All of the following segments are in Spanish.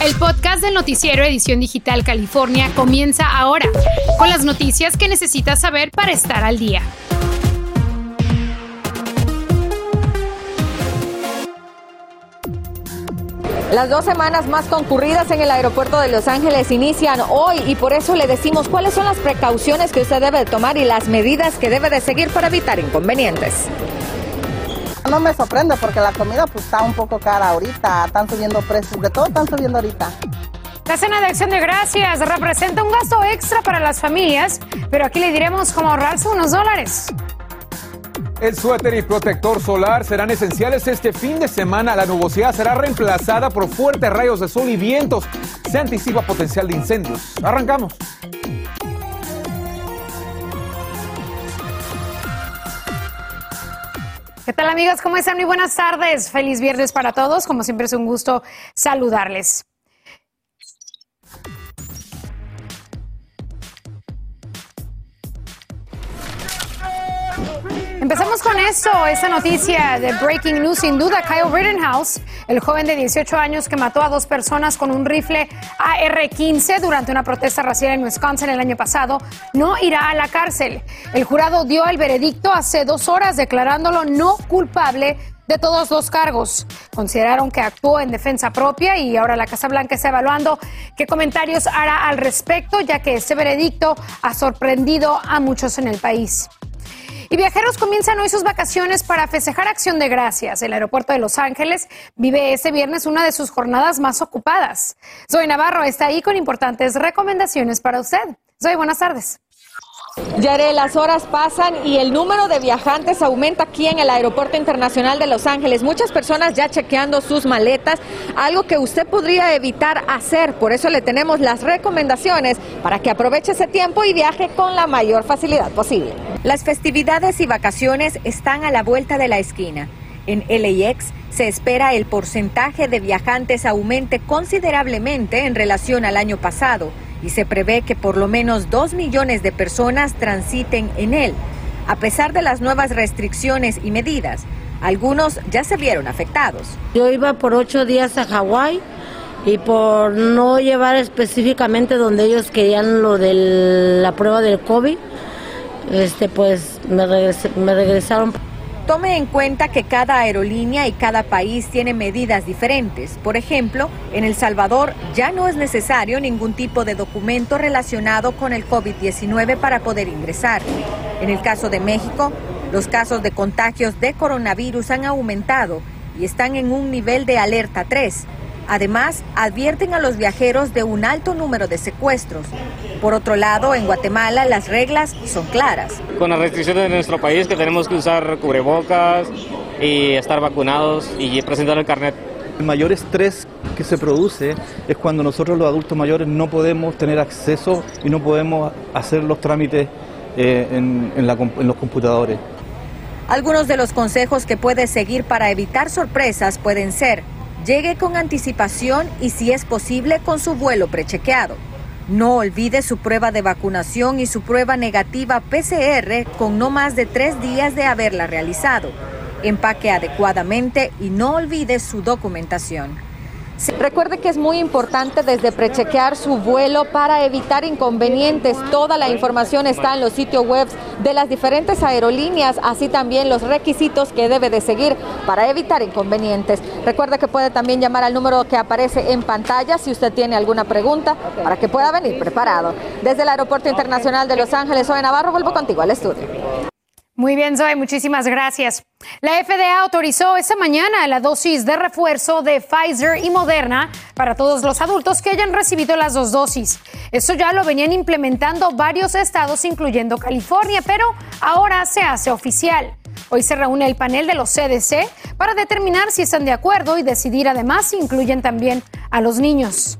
El podcast del noticiero Edición Digital California comienza ahora, con las noticias que necesitas saber para estar al día. Las dos semanas más concurridas en el aeropuerto de Los Ángeles inician hoy y por eso le decimos cuáles son las precauciones que usted debe tomar y las medidas que debe de seguir para evitar inconvenientes. No me sorprende porque la comida pues está un poco cara ahorita, están subiendo precios, de todo están subiendo ahorita. La cena de acción de gracias representa un gasto extra para las familias, pero aquí le diremos cómo ahorrarse unos dólares. El suéter y protector solar serán esenciales este fin de semana. La nubosidad será reemplazada por fuertes rayos de sol y vientos. Se anticipa potencial de incendios. Arrancamos. ¿Qué tal amigos? ¿Cómo están? Muy buenas tardes. Feliz viernes para todos. Como siempre es un gusto saludarles. Empezamos con esto, esta noticia de breaking news sin duda. Kyle Rittenhouse, el joven de 18 años que mató a dos personas con un rifle AR-15 durante una protesta racial en Wisconsin el año pasado, no irá a la cárcel. El jurado dio el veredicto hace dos horas declarándolo no culpable de todos los cargos. Consideraron que actuó en defensa propia y ahora la Casa Blanca está evaluando qué comentarios hará al respecto, ya que este veredicto ha sorprendido a muchos en el país. Y viajeros comienzan hoy sus vacaciones para festejar Acción de Gracias. El aeropuerto de Los Ángeles vive este viernes una de sus jornadas más ocupadas. Zoe Navarro está ahí con importantes recomendaciones para usted. Zoe, buenas tardes. Yare, las horas pasan y el número de viajantes aumenta aquí en el Aeropuerto Internacional de Los Ángeles. Muchas personas ya chequeando sus maletas, algo que usted podría evitar hacer. Por eso le tenemos las recomendaciones para que aproveche ese tiempo y viaje con la mayor facilidad posible. Las festividades y vacaciones están a la vuelta de la esquina. En LAX se espera el porcentaje de viajantes aumente considerablemente en relación al año pasado y se prevé que por lo menos dos millones de personas transiten en él. A pesar de las nuevas restricciones y medidas, algunos ya se vieron afectados. Yo iba por ocho días a Hawái y por no llevar específicamente donde ellos querían lo de la prueba del COVID, este, pues me, me regresaron. Tome en cuenta que cada aerolínea y cada país tiene medidas diferentes. Por ejemplo, en El Salvador ya no es necesario ningún tipo de documento relacionado con el COVID-19 para poder ingresar. En el caso de México, los casos de contagios de coronavirus han aumentado y están en un nivel de alerta 3. Además, advierten a los viajeros de un alto número de secuestros. Por otro lado, en Guatemala las reglas son claras. Con las restricciones de nuestro país que tenemos que usar cubrebocas y estar vacunados y presentar el carnet. El mayor estrés que se produce es cuando nosotros los adultos mayores no podemos tener acceso y no podemos hacer los trámites eh, en, en los computadores. Algunos de los consejos que puede seguir para evitar sorpresas pueden ser Llegue con anticipación y si es posible con su vuelo prechequeado. No olvide su prueba de vacunación y su prueba negativa PCR con no más de tres días de haberla realizado. Empaque adecuadamente y no olvide su documentación. Recuerde que es muy importante desde prechequear su vuelo para evitar inconvenientes. Toda la información está en los sitios web de las diferentes aerolíneas, así también los requisitos que debe de seguir para evitar inconvenientes. Recuerde que puede también llamar al número que aparece en pantalla si usted tiene alguna pregunta para que pueda venir preparado. Desde el Aeropuerto Internacional de Los Ángeles, soy Navarro, vuelvo contigo al estudio. Muy bien, Zoe, muchísimas gracias. La FDA autorizó esta mañana la dosis de refuerzo de Pfizer y Moderna para todos los adultos que hayan recibido las dos dosis. Esto ya lo venían implementando varios estados, incluyendo California, pero ahora se hace oficial. Hoy se reúne el panel de los CDC para determinar si están de acuerdo y decidir además si incluyen también a los niños.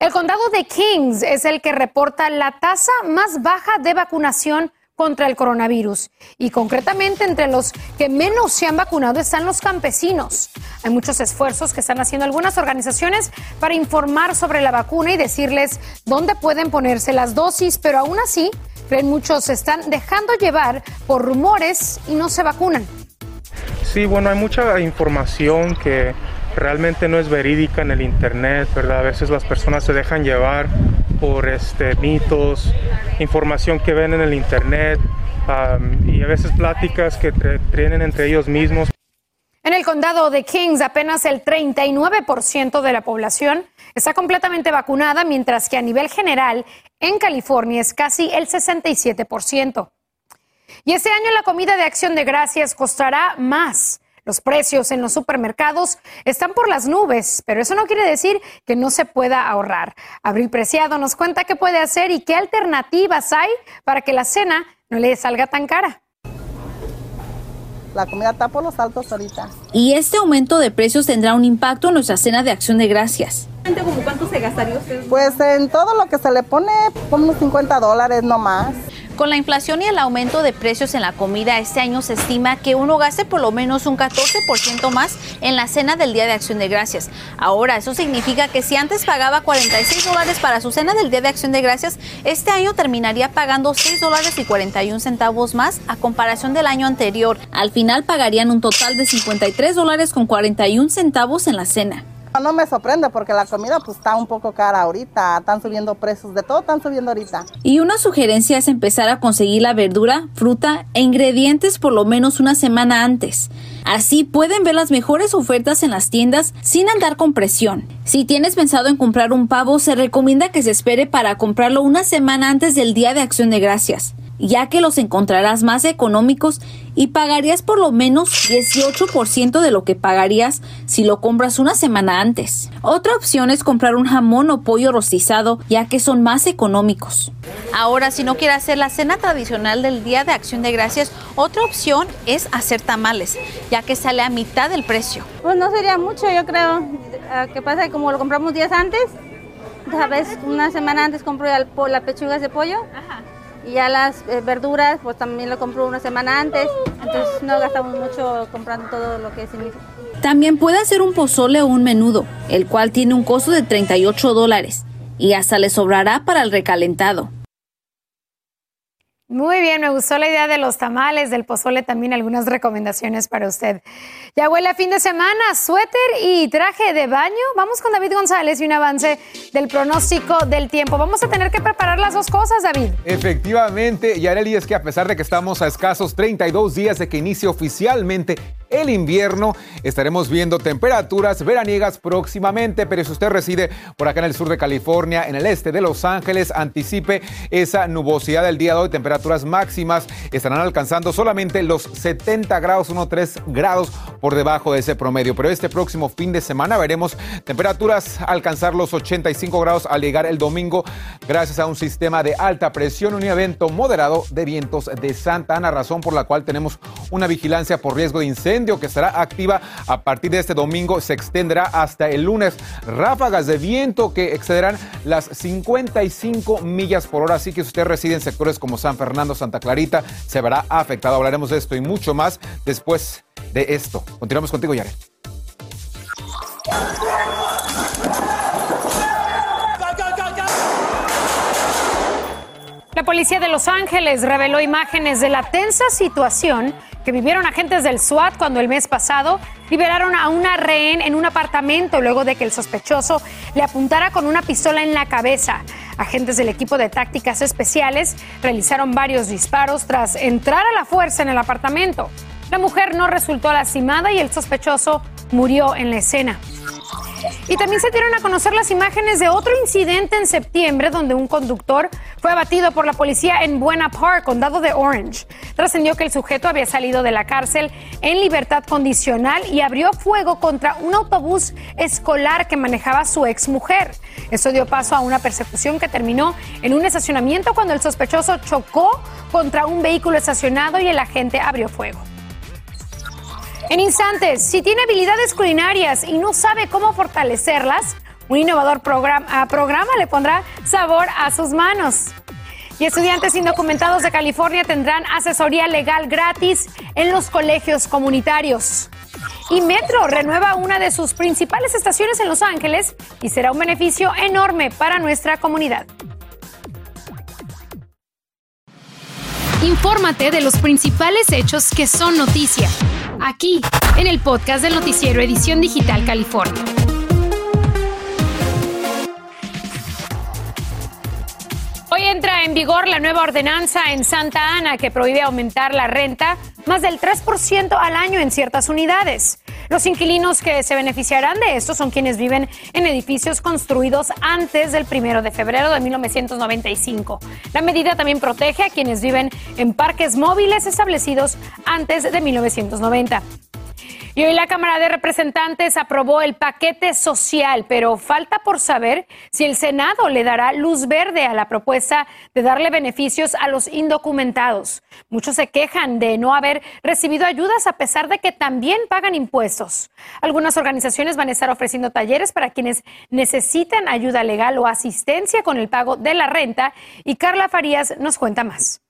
El condado de Kings es el que reporta la tasa más baja de vacunación contra el coronavirus. Y concretamente entre los que menos se han vacunado están los campesinos. Hay muchos esfuerzos que están haciendo algunas organizaciones para informar sobre la vacuna y decirles dónde pueden ponerse las dosis, pero aún así, creen muchos se están dejando llevar por rumores y no se vacunan. Sí, bueno, hay mucha información que realmente no es verídica en el internet, ¿verdad? A veces las personas se dejan llevar por este, mitos, información que ven en el internet y a veces pláticas que tienen entre ellos mismos. En el condado de Kings, apenas el 39% de la población está completamente vacunada, mientras que a nivel general en California es casi el 67%. Y este año la comida de acción de gracias costará más. Los precios en los supermercados están por las nubes, pero eso no quiere decir que no se pueda ahorrar. Abril Preciado nos cuenta qué puede hacer y qué alternativas hay para que la cena no le salga tan cara. La comida está por los altos ahorita. Y este aumento de precios tendrá un impacto en nuestra cena de acción de gracias. ¿Cuánto se gastaría usted? Pues en todo lo que se le pone, como unos 50 dólares no más. Con la inflación y el aumento de precios en la comida, este año se estima que uno gaste por lo menos un 14% más en la cena del Día de Acción de Gracias. Ahora, eso significa que si antes pagaba 46 dólares para su cena del Día de Acción de Gracias, este año terminaría pagando 6 dólares y 41 centavos más a comparación del año anterior. Al final pagarían un total de 53 dólares con 41 centavos en la cena. No me sorprende porque la comida pues está un poco cara ahorita, están subiendo precios, de todo están subiendo ahorita. Y una sugerencia es empezar a conseguir la verdura, fruta e ingredientes por lo menos una semana antes. Así pueden ver las mejores ofertas en las tiendas sin andar con presión. Si tienes pensado en comprar un pavo, se recomienda que se espere para comprarlo una semana antes del Día de Acción de Gracias ya que los encontrarás más económicos y pagarías por lo menos 18% de lo que pagarías si lo compras una semana antes. Otra opción es comprar un jamón o pollo rostizado, ya que son más económicos. Ahora, si no quieres hacer la cena tradicional del Día de Acción de Gracias, otra opción es hacer tamales, ya que sale a mitad del precio. Pues no sería mucho, yo creo. Ah, ¿Qué pasa? Como lo compramos días antes, ¿sabes? Una semana antes compro la pechuga de pollo. Ajá y ya las eh, verduras, pues también lo compro una semana antes, entonces no gastamos mucho comprando todo lo que significa. También puede hacer un pozole o un menudo, el cual tiene un costo de 38 dólares y hasta le sobrará para el recalentado. Muy bien, me gustó la idea de los tamales, del pozole, también algunas recomendaciones para usted. Ya huele a fin de semana, suéter y traje de baño. Vamos con David González y un avance del pronóstico del tiempo. Vamos a tener que preparar las dos cosas, David. Efectivamente, Yareli, es que a pesar de que estamos a escasos 32 días de que inicie oficialmente el invierno. Estaremos viendo temperaturas veraniegas próximamente, pero si usted reside por acá en el sur de California, en el este de Los Ángeles, anticipe esa nubosidad del día de hoy. Temperaturas máximas estarán alcanzando solamente los 70 grados, 1,3 grados por debajo de ese promedio. Pero este próximo fin de semana veremos temperaturas alcanzar los 85 grados al llegar el domingo gracias a un sistema de alta presión, un evento moderado de vientos de Santa Ana, razón por la cual tenemos una vigilancia por riesgo de incendio que estará activa a partir de este domingo se extenderá hasta el lunes. Ráfagas de viento que excederán las 55 millas por hora. Así que si usted reside en sectores como San Fernando, Santa Clarita, se verá afectado. Hablaremos de esto y mucho más después de esto. Continuamos contigo, Yare. La policía de Los Ángeles reveló imágenes de la tensa situación que vivieron agentes del SWAT cuando el mes pasado liberaron a una rehén en un apartamento luego de que el sospechoso le apuntara con una pistola en la cabeza. Agentes del equipo de tácticas especiales realizaron varios disparos tras entrar a la fuerza en el apartamento. La mujer no resultó lastimada y el sospechoso murió en la escena. Y también se dieron a conocer las imágenes de otro incidente en septiembre donde un conductor fue abatido por la policía en Buena Park, condado de Orange. Trascendió que el sujeto había salido de la cárcel en libertad condicional y abrió fuego contra un autobús escolar que manejaba su ex mujer. Eso dio paso a una persecución que terminó en un estacionamiento cuando el sospechoso chocó contra un vehículo estacionado y el agente abrió fuego. En instantes, si tiene habilidades culinarias y no sabe cómo fortalecerlas, un innovador programa, programa le pondrá sabor a sus manos. Y estudiantes indocumentados de California tendrán asesoría legal gratis en los colegios comunitarios. Y Metro renueva una de sus principales estaciones en Los Ángeles y será un beneficio enorme para nuestra comunidad. Infórmate de los principales hechos que son noticia aquí en el podcast del noticiero Edición Digital California. Hoy entra en vigor la nueva ordenanza en Santa Ana que prohíbe aumentar la renta más del 3% al año en ciertas unidades. Los inquilinos que se beneficiarán de esto son quienes viven en edificios construidos antes del 1 de febrero de 1995. La medida también protege a quienes viven en parques móviles establecidos antes de 1990. Y hoy la Cámara de Representantes aprobó el paquete social, pero falta por saber si el Senado le dará luz verde a la propuesta de darle beneficios a los indocumentados. Muchos se quejan de no haber recibido ayudas a pesar de que también pagan impuestos. Algunas organizaciones van a estar ofreciendo talleres para quienes necesitan ayuda legal o asistencia con el pago de la renta y Carla Farías nos cuenta más.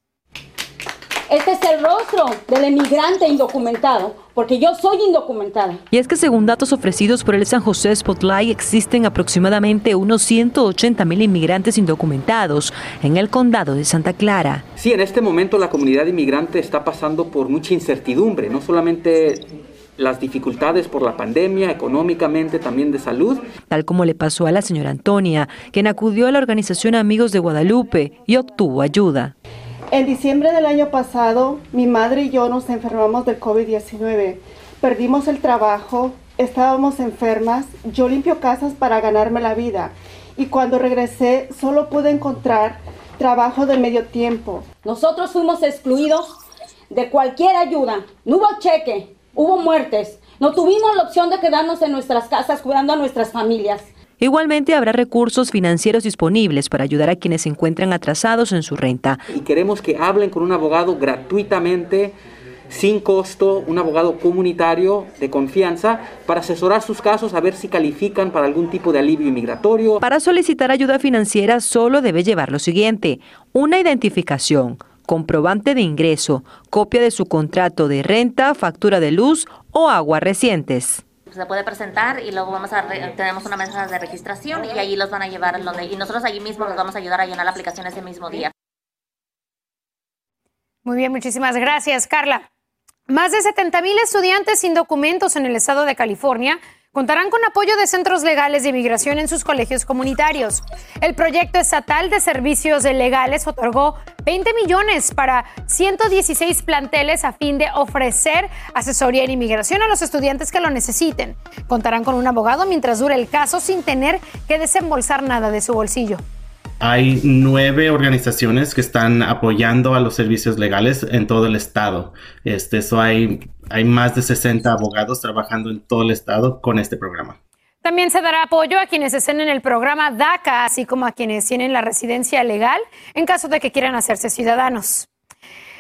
Este es el rostro del emigrante indocumentado, porque yo soy indocumentada. Y es que según datos ofrecidos por el San José Spotlight, existen aproximadamente unos 180 mil inmigrantes indocumentados en el condado de Santa Clara. Sí, en este momento la comunidad inmigrante está pasando por mucha incertidumbre, no solamente las dificultades por la pandemia, económicamente, también de salud. Tal como le pasó a la señora Antonia, quien acudió a la organización Amigos de Guadalupe y obtuvo ayuda. En diciembre del año pasado, mi madre y yo nos enfermamos de COVID-19. Perdimos el trabajo, estábamos enfermas, yo limpio casas para ganarme la vida y cuando regresé solo pude encontrar trabajo de medio tiempo. Nosotros fuimos excluidos de cualquier ayuda. No hubo cheque, hubo muertes. No tuvimos la opción de quedarnos en nuestras casas cuidando a nuestras familias. Igualmente habrá recursos financieros disponibles para ayudar a quienes se encuentran atrasados en su renta. Y queremos que hablen con un abogado gratuitamente, sin costo, un abogado comunitario de confianza, para asesorar sus casos a ver si califican para algún tipo de alivio inmigratorio. Para solicitar ayuda financiera solo debe llevar lo siguiente, una identificación, comprobante de ingreso, copia de su contrato de renta, factura de luz o agua recientes se puede presentar y luego vamos a tenemos una mesa de registración y allí los van a llevar donde y nosotros allí mismo los vamos a ayudar a llenar la aplicación ese mismo día. Muy bien, muchísimas gracias, Carla. Más de 70 mil estudiantes sin documentos en el estado de California contarán con apoyo de centros legales de inmigración en sus colegios comunitarios. El proyecto estatal de servicios legales otorgó 20 millones para 116 planteles a fin de ofrecer asesoría en inmigración a los estudiantes que lo necesiten. Contarán con un abogado mientras dure el caso sin tener que desembolsar nada de su bolsillo. Hay nueve organizaciones que están apoyando a los servicios legales en todo el estado. Este, eso hay, hay más de 60 abogados trabajando en todo el estado con este programa. También se dará apoyo a quienes estén en el programa DACA, así como a quienes tienen la residencia legal en caso de que quieran hacerse ciudadanos.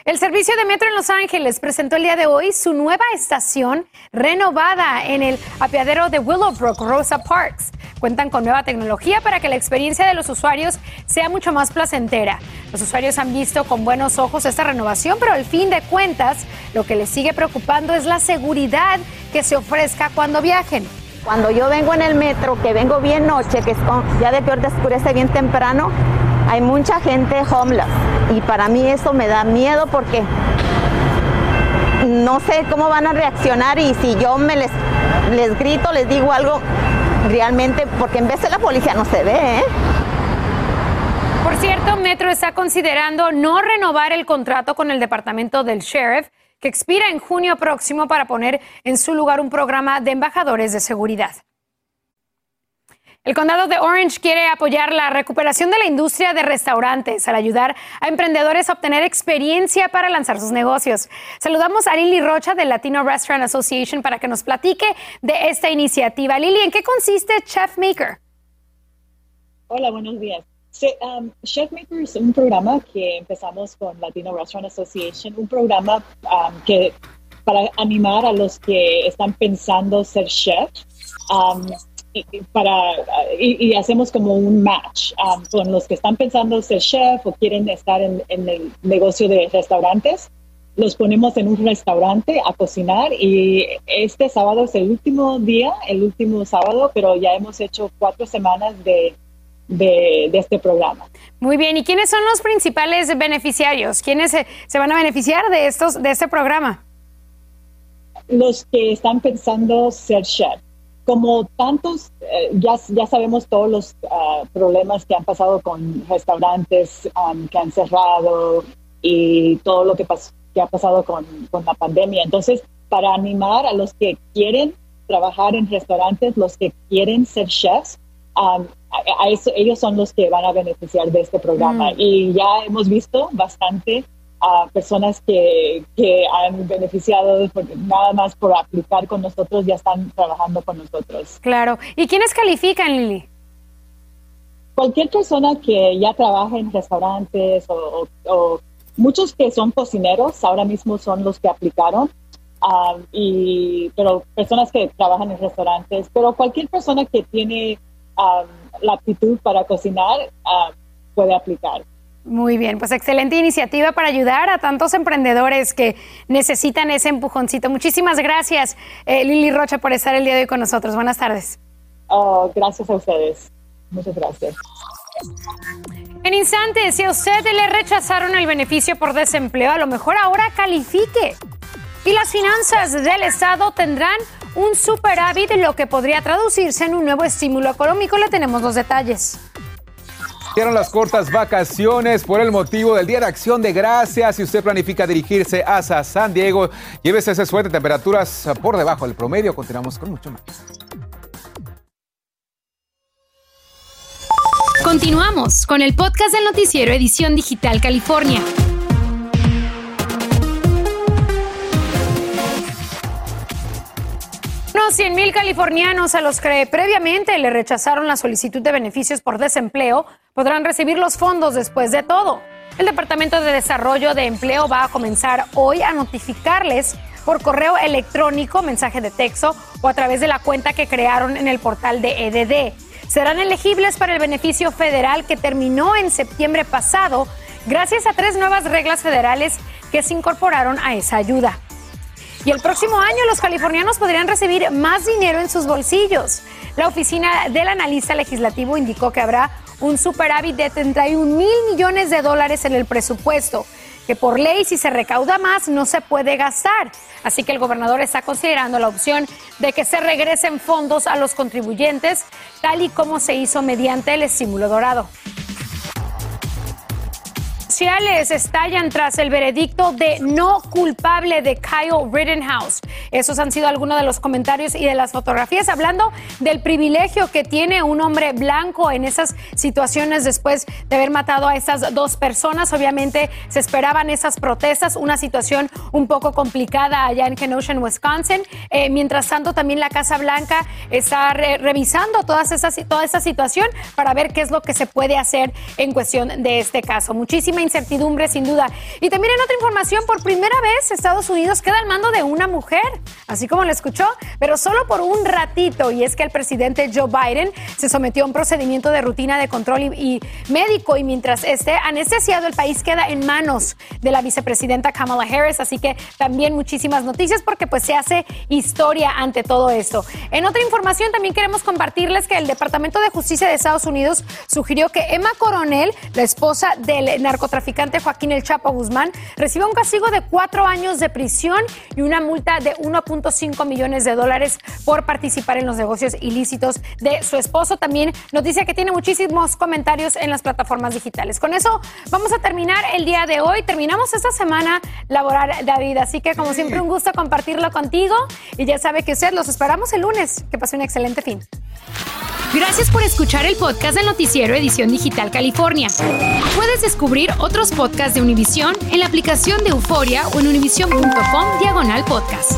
El servicio de metro en Los Ángeles presentó el día de hoy su nueva estación renovada en el apiadero de Willowbrook, Rosa Parks. Cuentan con nueva tecnología para que la experiencia de los usuarios sea mucho más placentera. Los usuarios han visto con buenos ojos esta renovación, pero al fin de cuentas, lo que les sigue preocupando es la seguridad que se ofrezca cuando viajen. Cuando yo vengo en el metro, que vengo bien noche, que es ya de peor oscurece bien temprano, hay mucha gente homeless y para mí eso me da miedo porque no sé cómo van a reaccionar y si yo me les, les grito, les digo algo, realmente, porque en vez de la policía no se ve. ¿eh? Por cierto, Metro está considerando no renovar el contrato con el departamento del sheriff, que expira en junio próximo para poner en su lugar un programa de embajadores de seguridad. El condado de Orange quiere apoyar la recuperación de la industria de restaurantes al ayudar a emprendedores a obtener experiencia para lanzar sus negocios. Saludamos a Lili Rocha del Latino Restaurant Association para que nos platique de esta iniciativa. Lili, ¿en qué consiste Chef Maker? Hola, buenos días. Um, Chef Maker es un programa que empezamos con Latino Restaurant Association, un programa um, que para animar a los que están pensando ser chef. Um, y, para, y, hacemos como un match um, con los que están pensando ser chef o quieren estar en, el negocio de restaurantes. Los ponemos en un restaurante a cocinar y este sábado es el último día, el último sábado, pero ya hemos hecho cuatro semanas de, de, este programa. Muy bien, ¿y quiénes son los principales beneficiarios? ¿Quiénes se, se van a beneficiar de, estos, de este programa? los que están pensando ser chef. Como tantos, eh, ya, ya sabemos todos los ah, problemas que han pasado con restaurantes um, que han cerrado y todo lo que, que ha pasado con, con la pandemia. Entonces, para animar a los que quieren trabajar en restaurantes, los que quieren ser chefs, um, a, eso, ellos son los que van a beneficiar de este programa. Mm. Y ya hemos visto bastante a personas que, que han beneficiado nada más por aplicar con nosotros, ya están trabajando con nosotros. Claro. ¿Y quiénes califican, Lili? Cualquier persona que ya trabaja en restaurantes o, o, muchos que son cocineros ahora mismo son los que aplicaron. Um, y, pero personas que trabajan en restaurantes, pero cualquier persona que tiene um, la aptitud para cocinar um, puede aplicar. Muy bien, pues excelente iniciativa para ayudar a tantos emprendedores que necesitan ese empujoncito. Muchísimas gracias, eh, Lili Rocha, por estar el día de hoy con nosotros. Buenas tardes. Oh, gracias a ustedes. Muchas gracias. En instantes, si a usted le rechazaron el beneficio por desempleo, a lo mejor ahora califique. Y las finanzas del Estado tendrán un superávit, lo que podría traducirse en un nuevo estímulo económico. Le tenemos los detalles. Dieron las cortas vacaciones por el motivo del Día de Acción de Gracias. Si usted planifica dirigirse hacia San Diego, llévese ese suerte, temperaturas por debajo del promedio. Continuamos con mucho más. Continuamos con el podcast del noticiero Edición Digital California. Unos 100.000 californianos a los que previamente le rechazaron la solicitud de beneficios por desempleo podrán recibir los fondos después de todo. El Departamento de Desarrollo de Empleo va a comenzar hoy a notificarles por correo electrónico, mensaje de texto o a través de la cuenta que crearon en el portal de EDD. Serán elegibles para el beneficio federal que terminó en septiembre pasado gracias a tres nuevas reglas federales que se incorporaron a esa ayuda. Y el próximo año los californianos podrían recibir más dinero en sus bolsillos. La oficina del analista legislativo indicó que habrá un superávit de 31 mil millones de dólares en el presupuesto, que por ley si se recauda más no se puede gastar. Así que el gobernador está considerando la opción de que se regresen fondos a los contribuyentes, tal y como se hizo mediante el estímulo dorado sociales estallan tras el veredicto de no culpable de Kyle Rittenhouse. Esos han sido algunos de los comentarios y de las fotografías hablando del privilegio que tiene un hombre blanco en esas situaciones después de haber matado a esas dos personas. Obviamente se esperaban esas protestas, una situación un poco complicada allá en Kenosha, Wisconsin. Eh, mientras tanto, también la Casa Blanca está revisando todas esas, toda esa situación para ver qué es lo que se puede hacer en cuestión de este caso. Muchísima incertidumbre, sin duda. Y también en otra información, por primera vez Estados Unidos queda al mando de una mujer, así como lo escuchó, pero solo por un ratito. Y es que el presidente Joe Biden se sometió a un procedimiento de rutina de control y, médico y mientras esté anestesiado, el país queda en manos de la vicepresidenta Kamala Harris. Así que también muchísimas noticias porque pues se hace historia ante todo esto. En otra información también queremos compartirles que el Departamento de Justicia de Estados Unidos sugirió que Emma Coronel, la esposa del narcotráfico, traficante Joaquín El Chapo Guzmán recibe un castigo de cuatro años de prisión y una multa de 1.5 millones de dólares por participar en los negocios ilícitos de su esposo. También nos dice que tiene muchísimos comentarios en las plataformas digitales. Con eso vamos a terminar el día de hoy. Terminamos esta semana laboral, David. Así que como siempre un gusto compartirlo contigo y ya sabe que usted los esperamos el lunes. Que pase un excelente fin. Gracias por escuchar el podcast del noticiero Edición Digital California. Puedes descubrir otros podcasts de Univision en la aplicación de Euforia o en univision.com diagonal podcast.